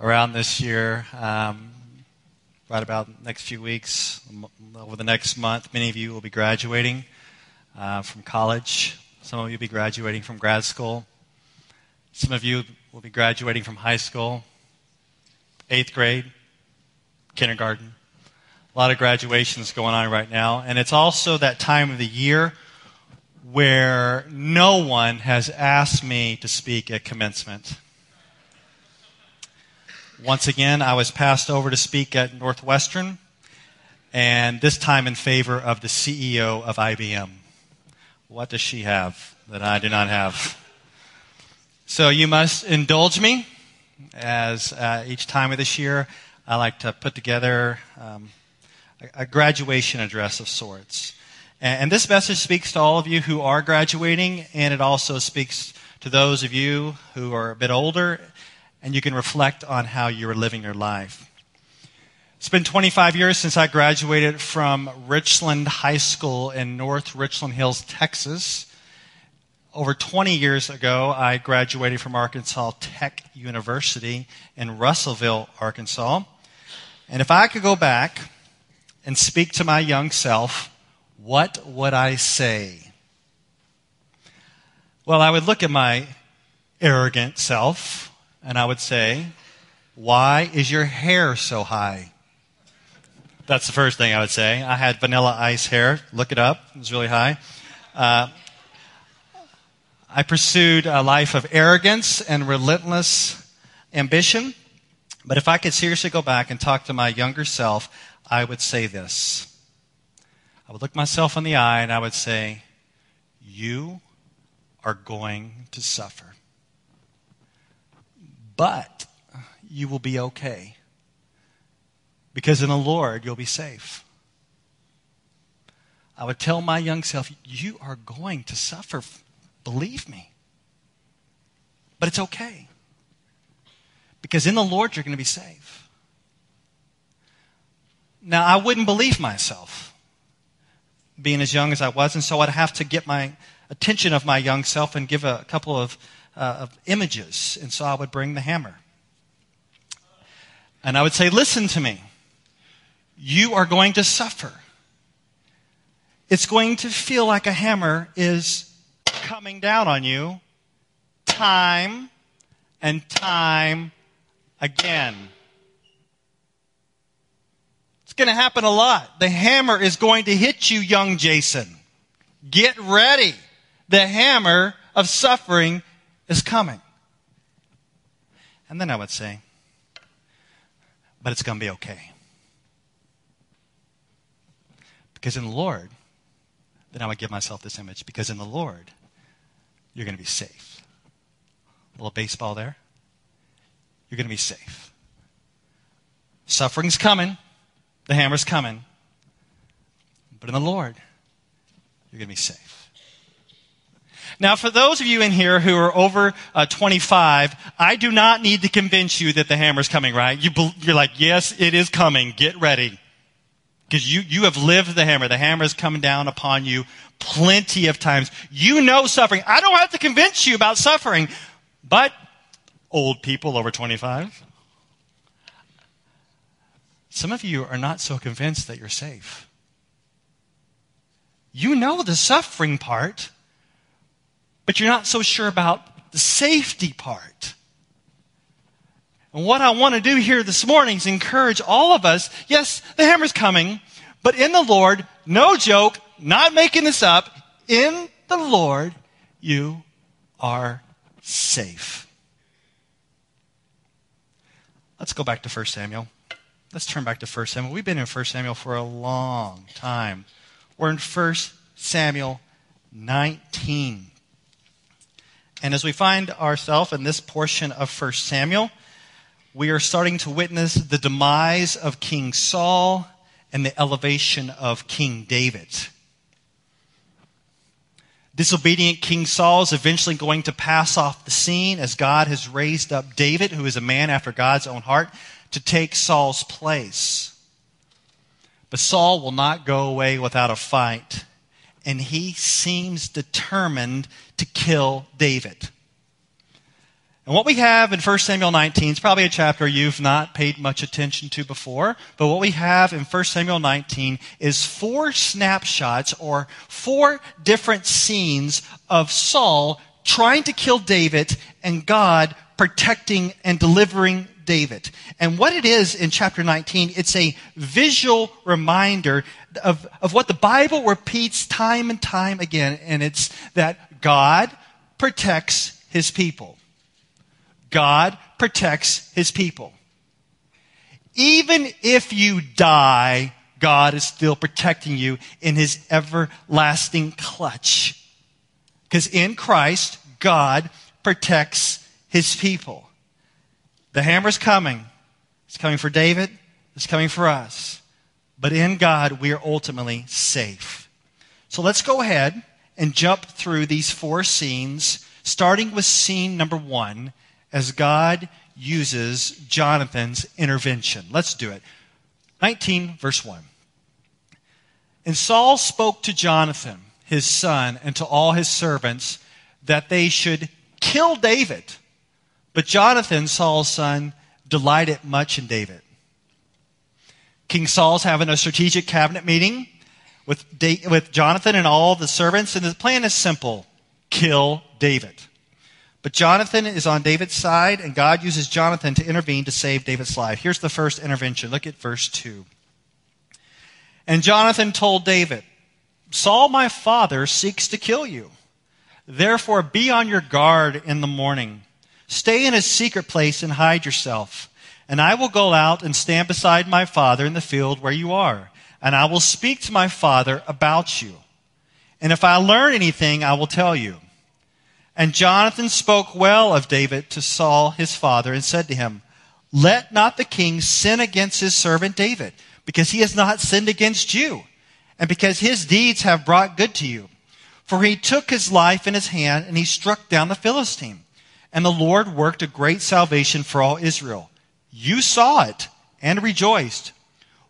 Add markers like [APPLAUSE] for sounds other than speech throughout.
around this year, um, right about next few weeks, over the next month, many of you will be graduating uh, from college. Some of you will be graduating from grad school. Some of you will be graduating from high school, eighth grade, kindergarten. A lot of graduations going on right now. And it's also that time of the year where no one has asked me to speak at commencement. Once again, I was passed over to speak at Northwestern, and this time in favor of the CEO of IBM. What does she have that I do not have? So you must indulge me as uh, each time of this year I like to put together um, a, graduation address of sorts. And this message speaks to all of you who are graduating, and it also speaks to those of you who are a bit older and you can reflect on how you are living your life. It's been 25 years since I graduated from Richland High School in North Richland Hills, Texas. Over 20 years ago, I graduated from Arkansas Tech University in Russellville, Arkansas. And if I could go back and speak to my young self, what would I say? Well, I would look at my arrogant self and I would say, Why is your hair so high? That's the first thing I would say. I had vanilla ice hair. Look it up, it was really high. Uh, I pursued a life of arrogance and relentless ambition. But if I could seriously go back and talk to my younger self, I would say this. I would look myself in the eye and I would say, You are going to suffer but you will be okay. Because in the Lord, you'll be safe. I would tell my young self, You are going to suffer. Believe me. But it's okay. Because in the Lord, you're going to be safe. Now, I wouldn't believe myself being as young as I was, and so I'd have to get my attention of my young self and give a couple of uh, of images. And so I would bring the hammer. And I would say, Listen to me. You are going to suffer. It's going to feel like a hammer is coming down on you time and time again. It's going to happen a lot. The hammer is going to hit you, young Jason. Get ready. The hammer of suffering is coming. And then I would say, but it's going to be okay. Because in the Lord, then I would give myself this image, because in the Lord, you're going to be safe. A little baseball there. You're going to be safe. Suffering's coming, the hammer's coming. But in the Lord, you're going to be safe. Now, for those of you in here who are over uh, 25, I do not need to convince you that the hammer's coming, right? You, you're like, yes, it is coming. Get ready. Because you, you have lived the hammer. The hammer is coming down upon you plenty of times. You know suffering. I don't have to convince you about suffering. But old people over 25, some of you are not so convinced that you're safe. You know the suffering part but you're not so sure about the safety part. And what I want to do here this morning is encourage all of us. Yes, the hammer's coming, but in the Lord, no joke, not making this up, in the Lord, you are safe. Let's go back to 1 Samuel. Let's turn back to 1 Samuel. We've been in 1 Samuel for a long time. We're in 1 Samuel 19. And as we find ourselves in this portion of 1 Samuel, we are starting to witness the demise of King Saul and the elevation of King David. Disobedient King Saul is eventually going to pass off the scene as God has raised up David, who is a man after God's own heart, to take Saul's place. But Saul will not go away without a fight and he seems determined to kill David. And what we have in 1 Samuel 19 is probably a chapter you've not paid much attention to before, but what we have in 1 Samuel 19 is four snapshots or four different scenes of Saul trying to kill David and God protecting and delivering David. And what it is in chapter 19, it's a visual reminder of, of what the Bible repeats time and time again, and it's that God protects his people. God protects his people. Even if you die, God is still protecting you in his everlasting clutch. Because in Christ, God protects his people. The hammer's coming. It's coming for David. It's coming for us. But in God, we are ultimately safe. So let's go ahead and jump through these four scenes, starting with scene number one as God uses Jonathan's intervention. Let's do it. 19, verse 1. And Saul spoke to Jonathan, his son, and to all his servants that they should kill David. But Jonathan, Saul's son, delighted much in David. King Saul's having a strategic cabinet meeting with, with Jonathan and all the servants, and the plan is simple kill David. But Jonathan is on David's side, and God uses Jonathan to intervene to save David's life. Here's the first intervention. Look at verse 2. And Jonathan told David, Saul, my father, seeks to kill you. Therefore, be on your guard in the morning. Stay in a secret place and hide yourself. And I will go out and stand beside my father in the field where you are. And I will speak to my father about you. And if I learn anything, I will tell you. And Jonathan spoke well of David to Saul his father and said to him, Let not the king sin against his servant David, because he has not sinned against you, and because his deeds have brought good to you. For he took his life in his hand and he struck down the Philistine. And the Lord worked a great salvation for all Israel. You saw it and rejoiced.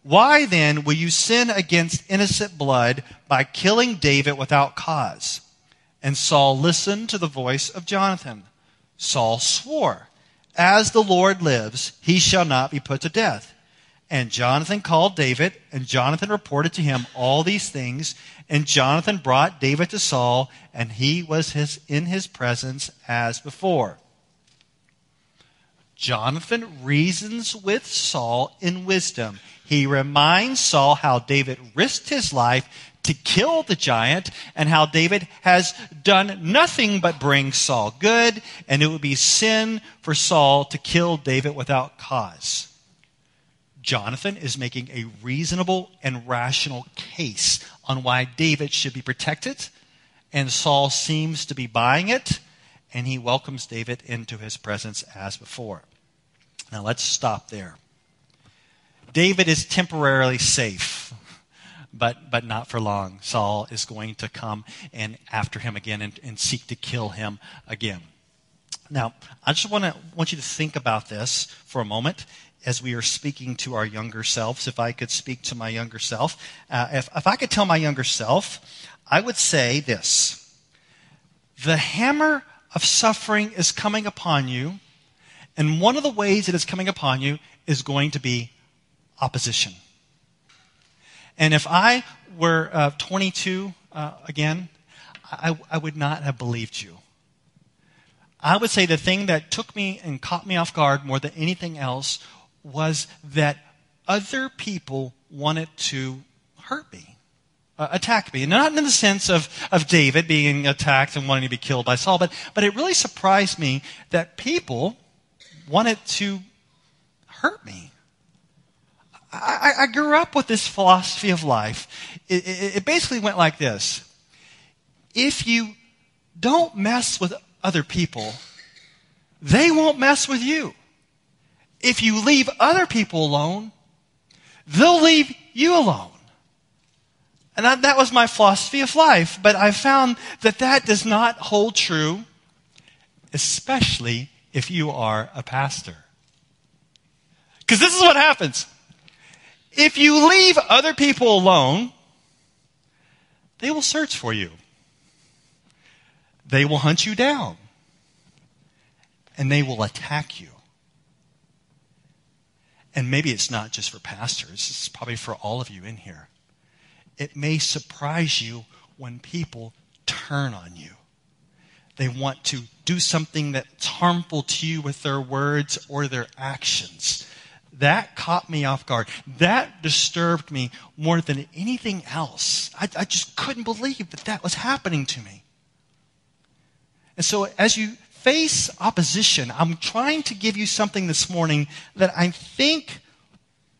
Why then will you sin against innocent blood by killing David without cause? And Saul listened to the voice of Jonathan. Saul swore, As the Lord lives, he shall not be put to death. And Jonathan called David, and Jonathan reported to him all these things. And Jonathan brought David to Saul, and he was his, in his presence as before. Jonathan reasons with Saul in wisdom. He reminds Saul how David risked his life to kill the giant and how David has done nothing but bring Saul good, and it would be sin for Saul to kill David without cause. Jonathan is making a reasonable and rational case on why David should be protected, and Saul seems to be buying it, and he welcomes David into his presence as before. Now let's stop there. David is temporarily safe, but, but not for long. Saul is going to come and after him again and, and seek to kill him again. Now, I just want to want you to think about this for a moment as we are speaking to our younger selves, if I could speak to my younger self, uh, if, if I could tell my younger self, I would say this The hammer of suffering is coming upon you, and one of the ways it is coming upon you is going to be opposition. And if I were uh, 22 uh, again, I, I would not have believed you. I would say the thing that took me and caught me off guard more than anything else was that other people wanted to hurt me, uh, attack me. And Not in the sense of, of David being attacked and wanting to be killed by Saul, but, but it really surprised me that people wanted to hurt me. I, I grew up with this philosophy of life. It, it, it basically went like this If you don't mess with other people, they won't mess with you if you leave other people alone, they'll leave you alone. And that, was my philosophy of life. But I found that that does not hold true, especially if you are a pastor. Because this is what happens. If you leave other people alone, they will search for you. They will hunt you down. and they will attack you. And maybe it's not just for pastors, it's probably for all of you in here. It may surprise you when people turn on you. They want to do something that's harmful to you with their words or their actions. That caught me off guard. That disturbed me more than anything else. I, I just couldn't believe that that was happening to me. And so, as you face opposition, I'm trying to give you something this morning that I think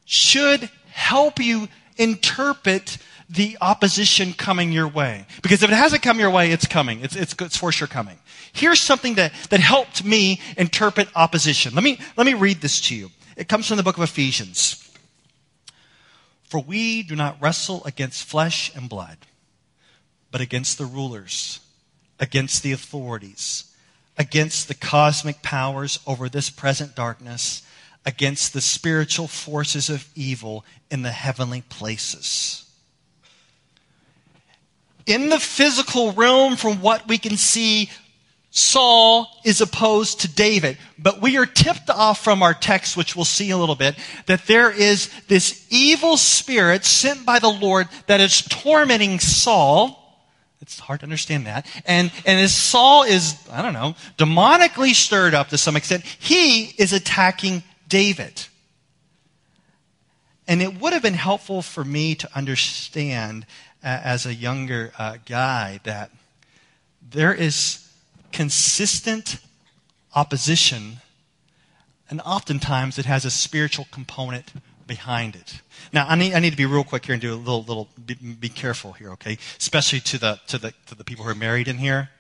should help you interpret the opposition coming your way. Because if it hasn't come your way, it's coming. It's, it's, it's for sure coming. Here's something that, that helped me interpret opposition. Let me, let me read this to you. It comes from the book of Ephesians. For we do not wrestle against flesh and blood, but against the rulers, against the authorities against the cosmic powers over this present darkness, against the spiritual forces of evil in the heavenly places. In the physical realm, from what we can see, Saul is opposed to David. But we are tipped off from our text, which we'll see a little bit, that there is this evil spirit sent by the Lord that is tormenting Saul it's hard to understand that. And, and as Saul is, I don't know, demonically stirred up to some extent, he is attacking David. And it would have been helpful for me to understand as a younger uh, guy that there is consistent opposition, and oftentimes it has a spiritual component behind it. Now, I need, I need to be real quick here and do a little, little be, be, careful here, okay? Especially to the, to, the, to the people who are married in here,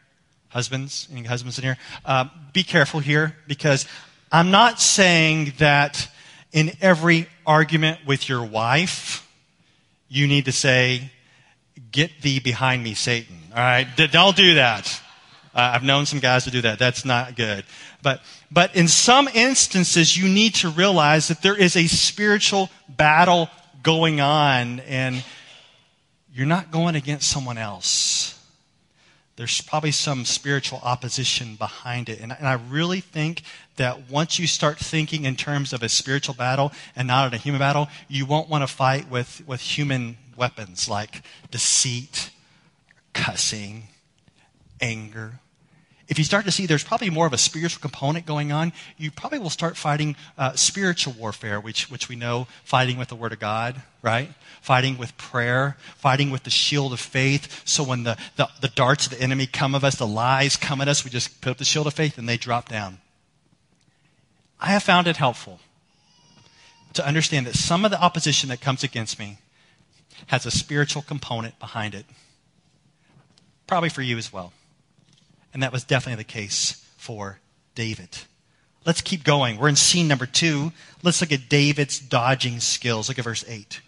husbands, any husbands in here. Uh, be careful here because I'm not saying that in every argument with your wife, you need to say, Get thee behind me, Satan. All right? Don't do that. Uh, I've known some guys to do that. That's not good. But, but in some instances, you need to realize that there is a spiritual battle going on, and you're not going against someone else. There's probably some spiritual opposition behind it. And, and I really think that once you start thinking in terms of a spiritual battle and not in a human battle, you won't want to fight with, with human weapons like deceit, cussing, anger, if you start to see there's probably more of a spiritual component going on, you probably will start fighting uh, spiritual warfare, which, which we know fighting with the Word of God, right? Fighting with prayer, fighting with the shield of faith. So when the, the, the darts of the enemy come of us, the lies come at us, we just put up the shield of faith and they drop down. I have found it helpful to understand that some of the opposition that comes against me has a spiritual component behind it. Probably for you as well. And that was definitely the case for David. Let's keep going. We're in scene number two. Let's look at David's dodging skills. Look at verse 8.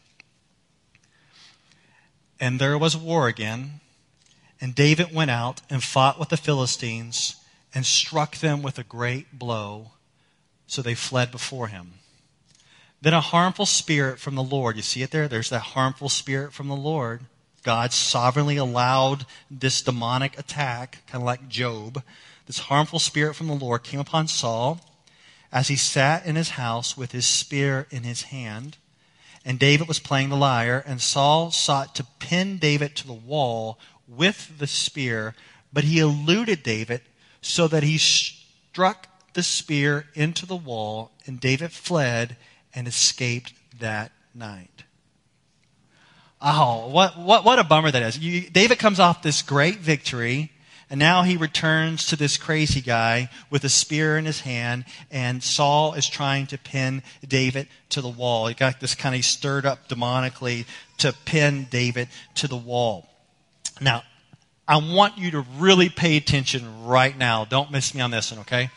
And there was war again, and David went out and fought with the Philistines and struck them with a great blow, so they fled before him. Then a harmful spirit from the Lord, you see it there? There's that harmful spirit from the Lord God sovereignly allowed this demonic attack, kind of like Job. This harmful spirit from the Lord came upon Saul as he sat in his house with his spear in his hand. And David was playing the lyre, and Saul sought to pin David to the wall with the spear, but he eluded David so that he struck the spear into the wall, and David fled and escaped that night. Oh, what, what, what a bummer that is. You, David comes off this great victory, and now he returns to this crazy guy with a spear in his hand, and Saul is trying to pin David to the wall. He got this kind of stirred up demonically to pin David to the wall. Now, I want you to really pay attention right now. Don't miss me on this one, okay?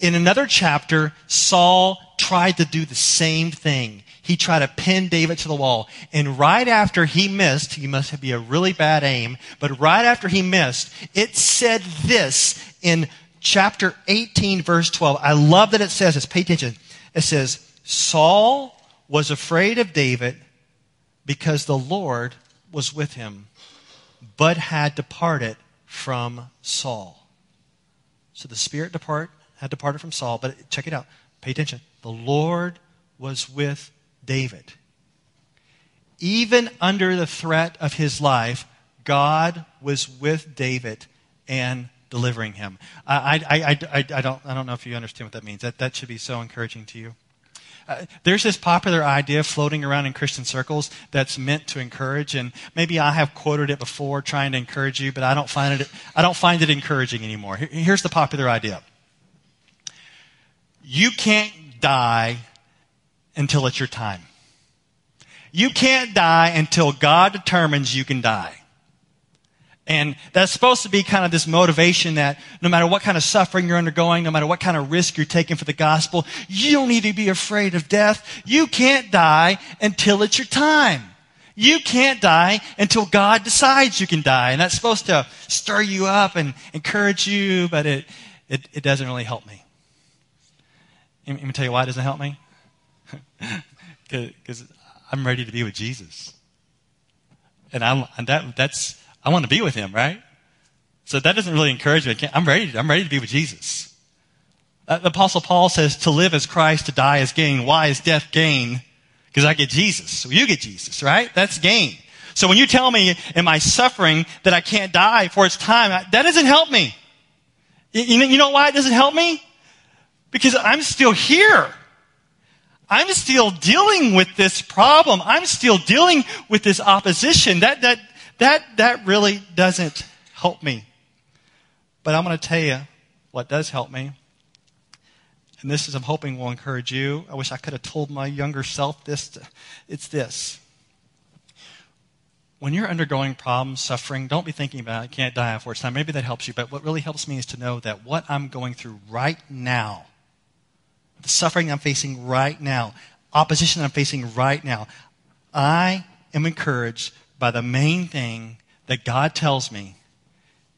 In another chapter, Saul tried to do the same thing he tried to pin David to the wall. And right after he missed, he must be a really bad aim, but right after he missed, it said this in chapter 18, verse 12. I love that it says this. Pay attention. It says, Saul was afraid of David because the Lord was with him, but had departed from Saul. So the Spirit depart, had departed from Saul, but check it out. Pay attention. The Lord was with David. Even under the threat of his life, God was with David and delivering him. I, I, I, I, don't, I don't know if you understand what that means. That, that should be so encouraging to you. Uh, there's this popular idea floating around in Christian circles that's meant to encourage, and maybe I have quoted it before trying to encourage you, but I don't find it, I don't find it encouraging anymore. Here's the popular idea You can't die until it's your time. You can't die until God determines you can die. And that's supposed to be kind of this motivation that no matter what kind of suffering you're undergoing, no matter what kind of risk you're taking for the gospel, you don't need to be afraid of death. You can't die until it's your time. You can't die until God decides you can die. And that's supposed to stir you up and encourage you, but it, it, it doesn't really help me. Let me tell you why it doesn't help me. [LAUGHS] Because I'm ready to be with Jesus. And I'm, and that, that's, I want to be with him, right? So that doesn't really encourage me. I'm ready. I'm ready to be with Jesus. Uh, the Apostle Paul says, "To live as Christ, to die as gain." Why is death gain? Because I get Jesus. You get Jesus, right? That's gain. So when you tell me in my suffering that I can't die for its time, that doesn't help me. You know why it doesn't help me? Because I'm still here. I'm still dealing with this problem. I'm still dealing with this opposition. That, that, that, that really doesn't help me. But I'm going to tell you what does help me. And this is, I'm hoping, will encourage you. I wish I could have told my younger self this. To, it's this. When you're undergoing problems, suffering, don't be thinking about, I can't die before it's time. Maybe that helps you. But what really helps me is to know that what I'm going through right now, the suffering I'm facing right now, opposition I'm facing right now, I am encouraged by the main thing that God tells me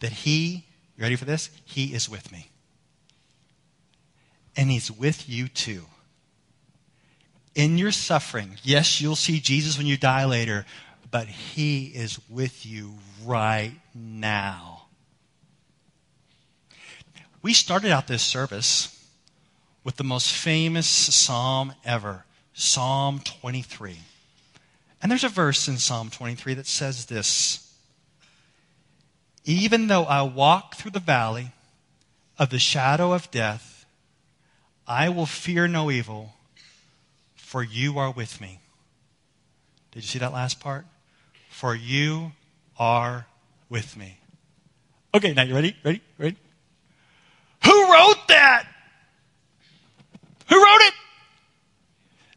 that He, you ready for this? He is with me. And He's with you too. In your suffering, yes, you'll see Jesus when you die later, but He is with you right now. We started out this service with the most famous psalm ever, Psalm 23. And there's a verse in Psalm 23 that says this Even though I walk through the valley of the shadow of death, I will fear no evil, for you are with me. Did you see that last part? For you are with me. Okay, now you ready? Ready? Ready? Who wrote that? Who wrote it?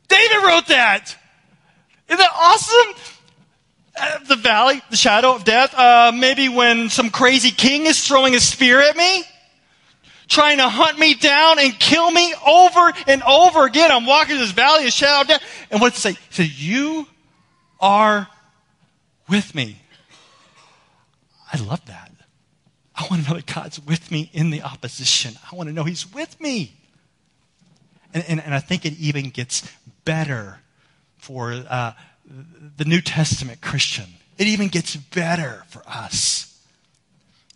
David wrote that. Isn't that awesome? Uh, the valley, the shadow of death. Uh, maybe when some crazy king is throwing a spear at me, trying to hunt me down and kill me over and over again. I'm walking this valley of shadow of death. And what's it say? It You are with me. I love that. I want to know that God's with me in the opposition. I want to know He's with me. And, and, and I think it even gets better for uh, the New Testament Christian. It even gets better for us.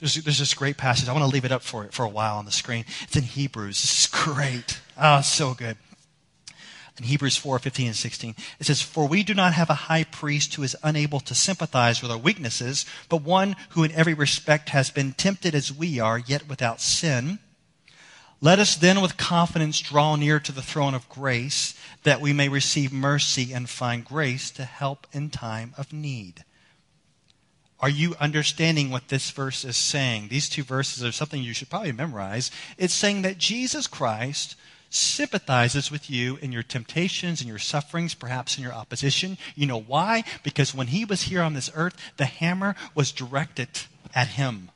There's, there's this great passage. I want to leave it up for, for a while on the screen. It's in Hebrews. This is great. Oh, so good. In Hebrews 4 15 and 16, it says, For we do not have a high priest who is unable to sympathize with our weaknesses, but one who in every respect has been tempted as we are, yet without sin. Let us then with confidence draw near to the throne of grace that we may receive mercy and find grace to help in time of need. Are you understanding what this verse is saying? These two verses are something you should probably memorize. It's saying that Jesus Christ sympathizes with you in your temptations and your sufferings, perhaps in your opposition. You know why? Because when he was here on this earth, the hammer was directed at him.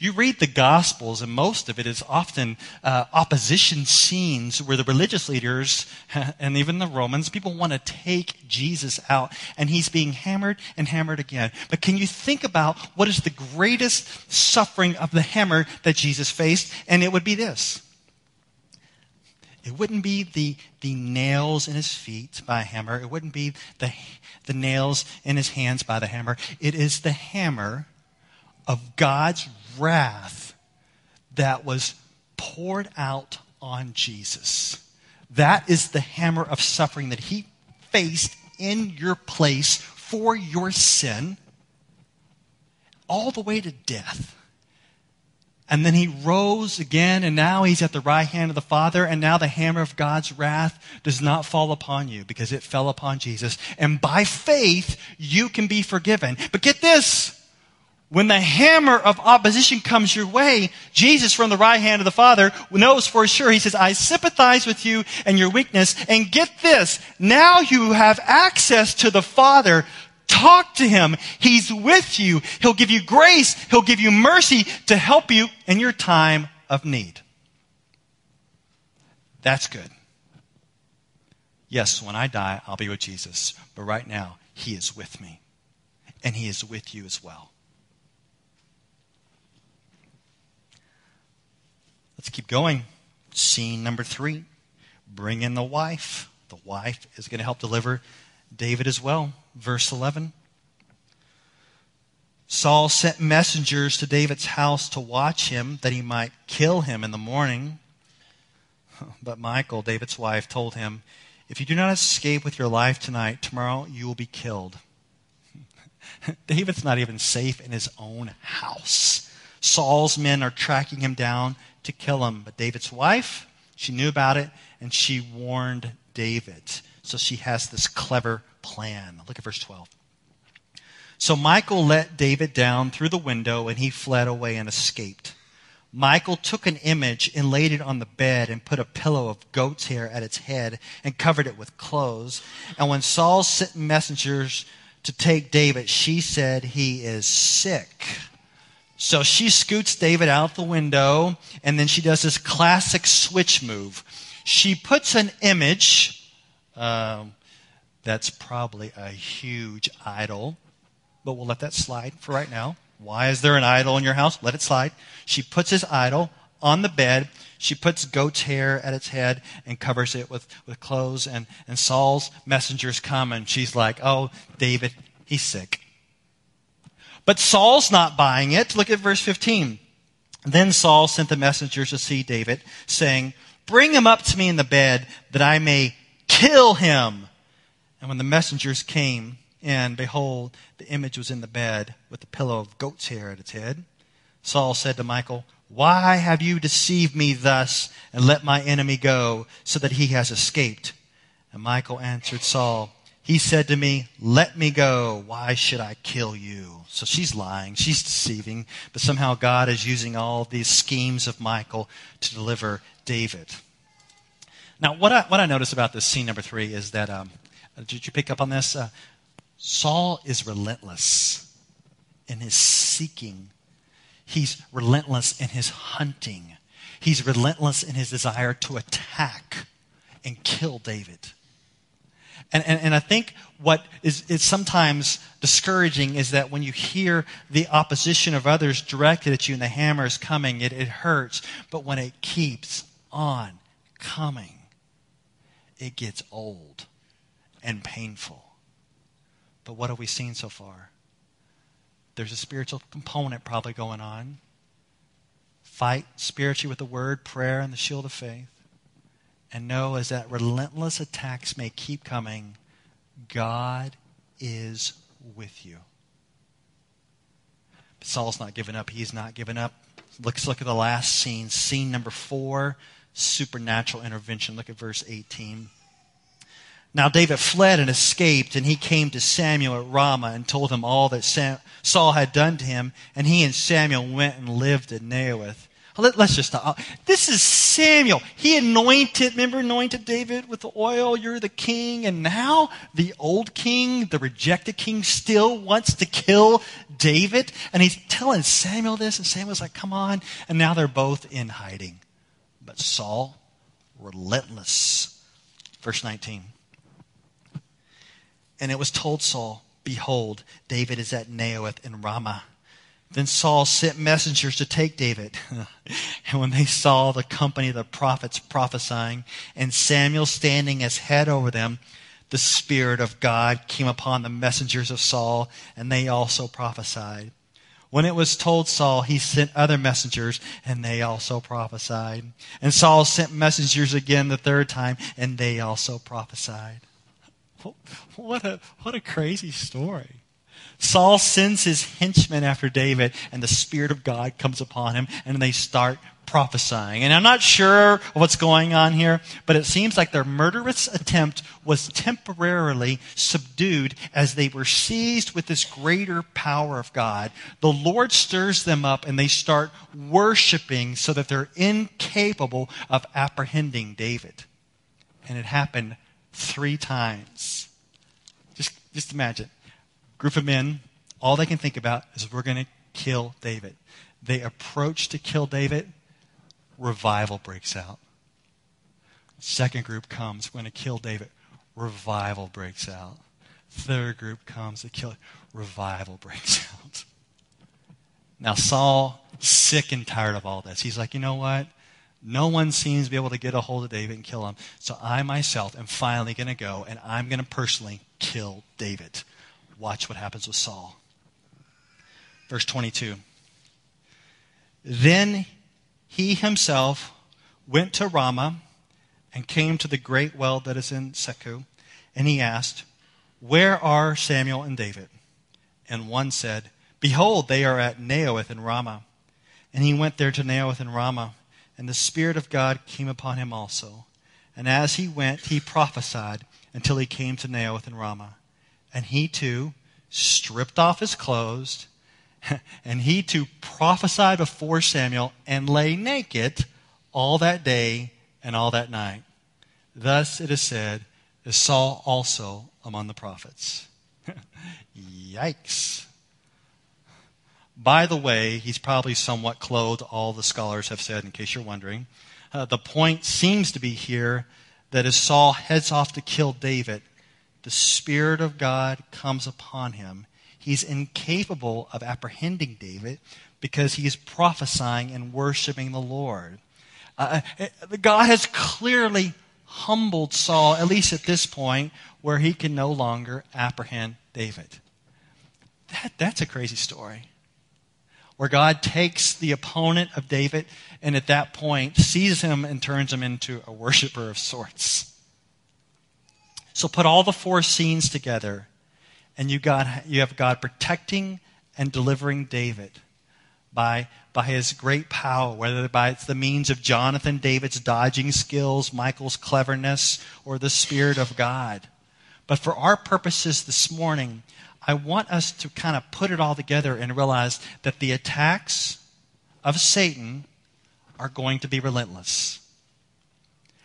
You read the Gospels, and most of it is often uh, opposition scenes where the religious leaders [LAUGHS] and even the Romans, people want to take Jesus out, and he's being hammered and hammered again. But can you think about what is the greatest suffering of the hammer that Jesus faced? And it would be this. It wouldn't be the, the nails in his feet by a hammer. It wouldn't be the, the nails in his hands by the hammer. It is the hammer of God's wrath that was poured out on Jesus. That is the hammer of suffering that he faced in your place for your sin, all the way to death. And then he rose again, and now he's at the right hand of the Father, and now the hammer of God's wrath does not fall upon you because it fell upon Jesus. And by faith, you can be forgiven. But get this. When the hammer of opposition comes your way, Jesus from the right hand of the Father knows for sure. He says, I sympathize with you and your weakness. And get this. Now you have access to the Father Talk to him. He's with you. He'll give you grace. He'll give you mercy to help you in your time of need. That's good. Yes, when I die, I'll be with Jesus. But right now, he is with me. And he is with you as well. Let's keep going. Scene number three bring in the wife. The wife is going to help deliver David as well. Verse 11. Saul sent messengers to David's house to watch him, that he might kill him in the morning. [LAUGHS] But Michal, David's wife, told him, If you do not escape with your life tonight, tomorrow you will be killed. [LAUGHS] David's not even safe in his own house. Saul's men are tracking him down to kill him. But David's wife, she knew about it, and she warned David. So she has this clever plan. Look at verse 12. So Michal let David down through the window, and he fled away and escaped. Michal took an image and laid it on the bed and put a pillow of goat's hair at its head and covered it with clothes. And when Saul sent messengers to take David, she said, He is sick. So she scoots David out the window, and then she does this classic switch move. She puts an image, um, that's probably a huge idol, but we'll let that slide for right now. Why is there an idol in your house? Let it slide. She puts his idol on the bed. She puts goat's hair at its head and covers it with, with clothes. And, and Saul's messengers come and she's like, Oh, David, he's sick. But Saul's not buying it. Look at verse 15. Then Saul sent the messengers to see David, saying, Bring him up to me in the bed that I may kill him. And when the messengers came, and behold, the image was in the bed with the pillow of goat's hair at its head, Saul said to Michal, Why have you deceived me thus and let my enemy go so that he has escaped? And Michal answered Saul, He said to me, Let me go. Why should I kill you? So she's lying. She's deceiving. But somehow God is using all these schemes of Michal to deliver David. Now, what I, what I notice about this scene number three is that um, did you pick up on this? Uh, Saul is relentless in his seeking. He's relentless in his hunting. He's relentless in his desire to attack and kill David. And, and, and I think what is, is sometimes discouraging is that when you hear the opposition of others directed at you and the hammer is coming, it, it hurts. But when it keeps on coming, it gets old and painful. But what have we seen so far? There's a spiritual component probably going on. Fight spiritually with the word, prayer, and the shield of faith. And know as that relentless attacks may keep coming, God is with you. But Saul's not giving up. He's not giving up. Let's look at the last scene. Scene number four supernatural intervention. Look at verse 18. Now David fled and escaped, and he came to Samuel at Ramah and told him all that Saul had done to him, and he and Samuel went and lived at Naioth. Let, us just stop. This is Samuel. He anointed, remember, anointed David with the oil. You're the king. And now the old king, the rejected king, still wants to kill David. And he's telling Samuel this, and Samuel's like, come on. And now they're both in hiding. But Saul, relentless. Verse 19. And it was told Saul, Behold, David is at Naioth in Ramah. Then Saul sent messengers to take David. [LAUGHS] and when they saw the company of the prophets prophesying, and Samuel standing as head over them, the Spirit of God came upon the messengers of Saul, and they also prophesied. When it was told Saul, he sent other messengers, and they also prophesied. And Saul sent messengers again the third time, and they also prophesied. What a, what a crazy story. Saul sends his henchmen after David, and the Spirit of God comes upon him, and they start prophesying. And I'm not sure what's going on here, but it seems like their murderous attempt was temporarily subdued as they were seized with this greater power of God. The Lord stirs them up and they start worshiping so that they're incapable of apprehending David. And it happened three times. Just, just imagine. Group of men, all they can think about is we're going to kill David. They approach to kill David revival breaks out. Second group comes, we're going to kill David. Revival breaks out. Third group comes to kill. Revival breaks [LAUGHS] out. Now, Saul, sick and tired of all this, he's like, you know what? No one seems to be able to get a hold of David and kill him. So I myself am finally going to go and I'm going to personally kill David. Watch what happens with Saul. Verse 22. Then he himself went to Ramah and came to the great well that is in Secu, and he asked, Where are Samuel and David? And one said, Behold, they are at Naioth in Ramah. And he went there to Naioth in Ramah, and the Spirit of God came upon him also. And as he went, he prophesied until he came to Naioth in Ramah. And he too stripped off his clothes [LAUGHS] and he too prophesied before Samuel and lay naked all that day and all that night. Thus it is said, is Saul also among the prophets. [LAUGHS] Yikes. By the way, he's probably somewhat clothed, all the scholars have said, in case you're wondering. Uh, the point seems to be here that as Saul heads off to kill David, the Spirit of God comes upon him He's incapable of apprehending David because he is prophesying and worshiping the Lord. Uh, uh, God has clearly humbled Saul, at least at this point, where he can no longer apprehend David. That, that's a crazy story. Where God takes the opponent of David and at that point sees him and turns him into a worshiper of sorts. So put all the four scenes together and you, got, you have God protecting and delivering David by, by his great power, whether by it's the means of Jonathan, David's dodging skills, Michal's cleverness, or the Spirit of God. But for our purposes this morning, I want us to kind of put it all together and realize that the attacks of Satan are going to be relentless.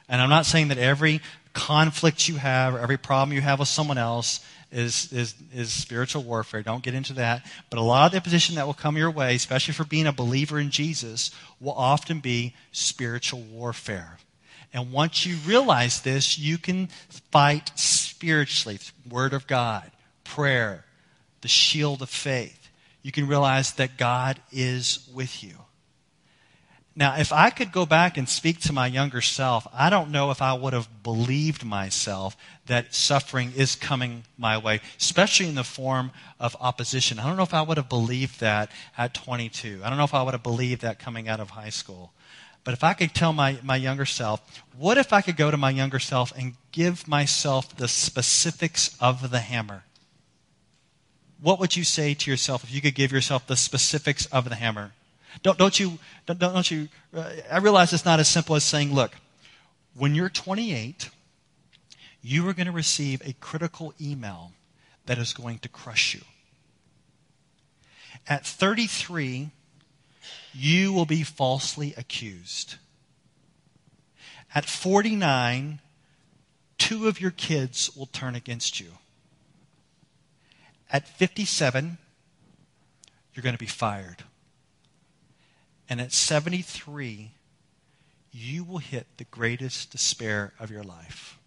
And I'm not saying that every conflict you have or every problem you have with someone else is, is, is spiritual warfare. Don't get into that. But a lot of the opposition that will come your way, especially for being a believer in Jesus, will often be spiritual warfare. And once you realize this, you can fight spiritually. Word of God, prayer, the shield of faith. You can realize that God is with you. Now, if I could go back and speak to my younger self, I don't know if I would have believed myself that suffering is coming my way, especially in the form of opposition. I don't know if I would have believed that at 22. I don't know if I would have believed that coming out of high school. But if I could tell my, my younger self, what if I could go to my younger self and give myself the specifics of the hammer? What would you say to yourself if you could give yourself the specifics of the hammer? Don't, don't you, don't, don't you, uh, I realize it's not as simple as saying, look, when you're 28, you are going to receive a critical email that is going to crush you. At 33, you will be falsely accused. At 49, two of your kids will turn against you. At 57, you're going to be fired. And at 73, you will hit the greatest despair of your life.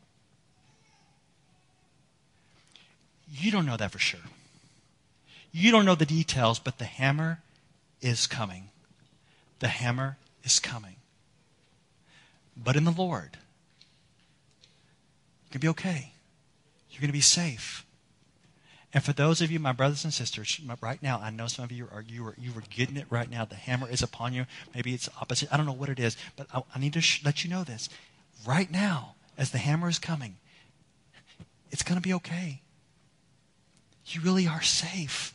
You don't know that for sure. You don't know the details, but the hammer is coming. The hammer is coming. But in the Lord, you're going to be okay. You're going to be safe. And for those of you, my brothers and sisters, right now, I know some of you are you are you are getting it right now. The hammer is upon you. Maybe it's opposite. I don't know what it is, but I, I need to sh- let you know this. Right now, as the hammer is coming, it's going to be okay. You really are safe.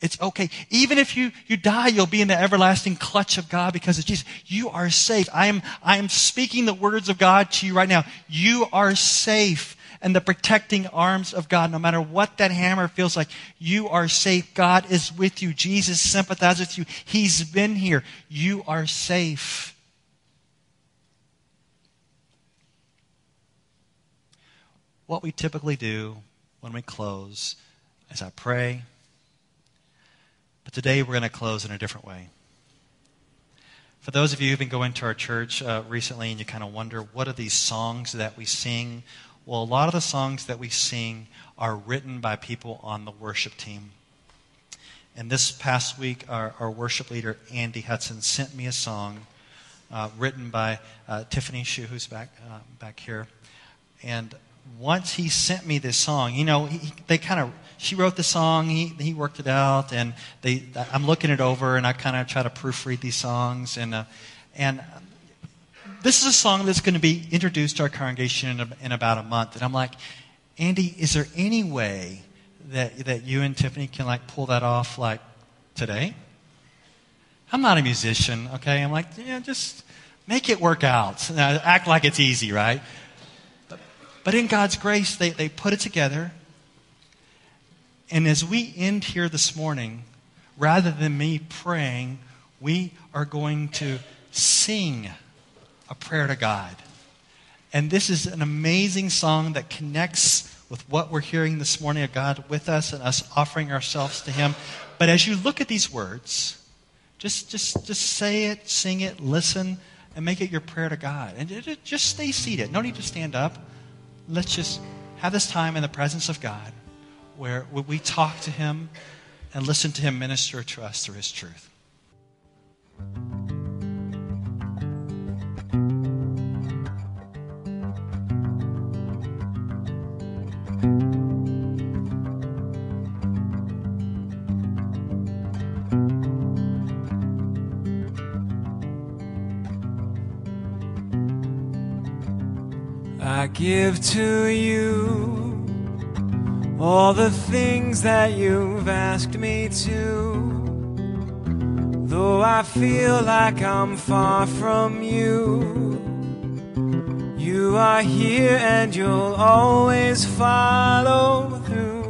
It's okay. Even if you, you die, you'll be in the everlasting clutch of God because of Jesus. You are safe. I am, I am speaking the words of God to you right now. You are safe and the protecting arms of God. No matter what that hammer feels like, you are safe. God is with you. Jesus sympathizes with you. He's been here. You are safe. What we typically do when we close is I pray but today we're going to close in a different way. For those of you who've been going to our church uh, recently and you kind of wonder, what are these songs that we sing? Well, a lot of the songs that we sing are written by people on the worship team. And this past week, our, our worship leader, Andy Hudson, sent me a song uh, written by uh, Tiffany Shu, who's back, uh, back here. And once he sent me this song, you know, he, they kind of she wrote the song, he, he worked it out, and they, I'm looking it over, and I kind of try to proofread these songs. And, uh, and this is a song that's going to be introduced to our congregation in, in about a month. And I'm like, Andy, is there any way that, that you and Tiffany can like pull that off like today? I'm not a musician, okay? I'm like, yeah, just make it work out. Act like it's easy, right? But, but in God's grace, they, they put it together and as we end here this morning, rather than me praying, we are going to sing a prayer to God. And this is an amazing song that connects with what we're hearing this morning of God with us and us offering ourselves to Him. But as you look at these words, just, just, just say it, sing it, listen, and make it your prayer to God. And just stay seated. No need to stand up. Let's just have this time in the presence of God where we talk to Him and listen to Him minister to us through His truth. Give to you all the things that you've asked me to. Though I feel like I'm far from you, you are here and you'll always follow through.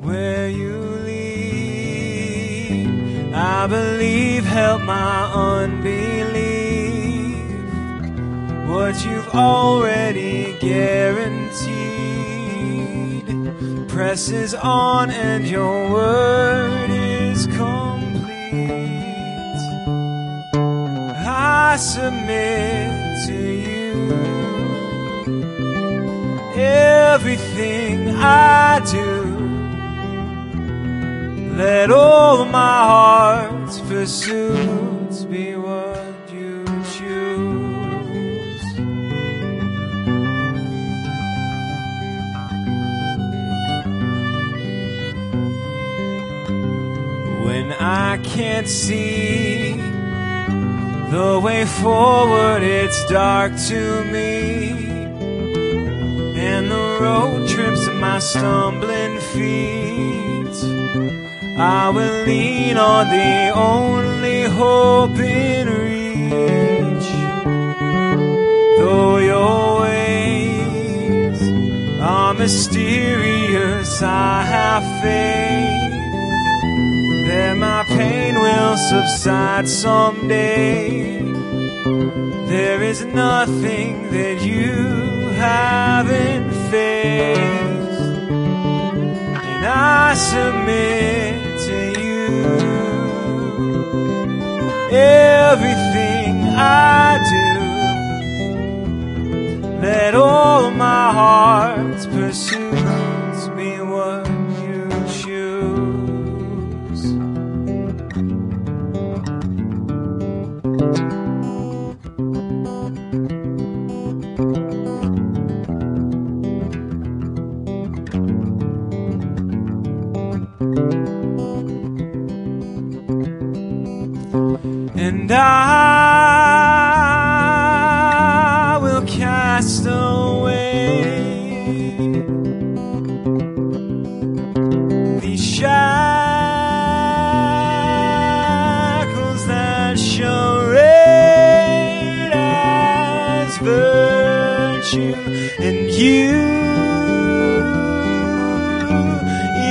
Where you lead, I believe, help my unbelief what you've already guaranteed presses on and your word is complete. I submit to you everything I do. Let all my heart's pursuits I can't see the way forward, it's dark to me. And the road trips my stumbling feet. I will lean on the only hope in reach. Though your ways are mysterious, I have faith my pain will subside someday. There is nothing that you haven't faced, and I submit to you everything I do. Let all my heart's pursuits and I will cast away these shackles that show red as virtue, and you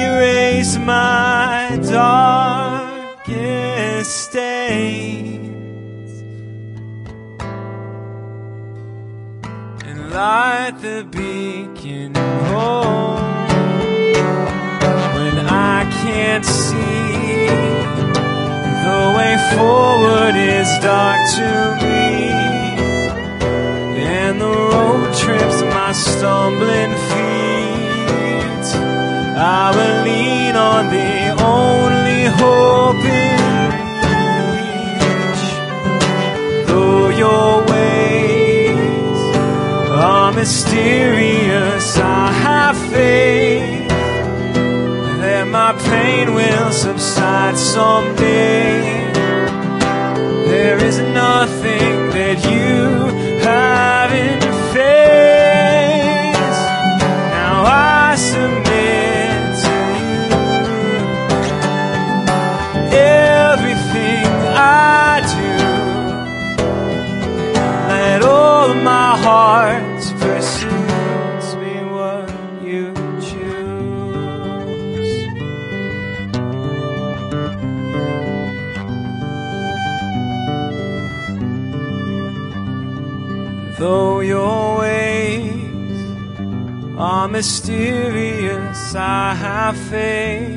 erase my. The beacon when I can't see. The way forward is dark to me, and the road trips my stumbling feet. I will lean on the only hope in reach. Though your mysterious, I have faith that my pain will subside someday. There is nothing that you mysterious, I have faith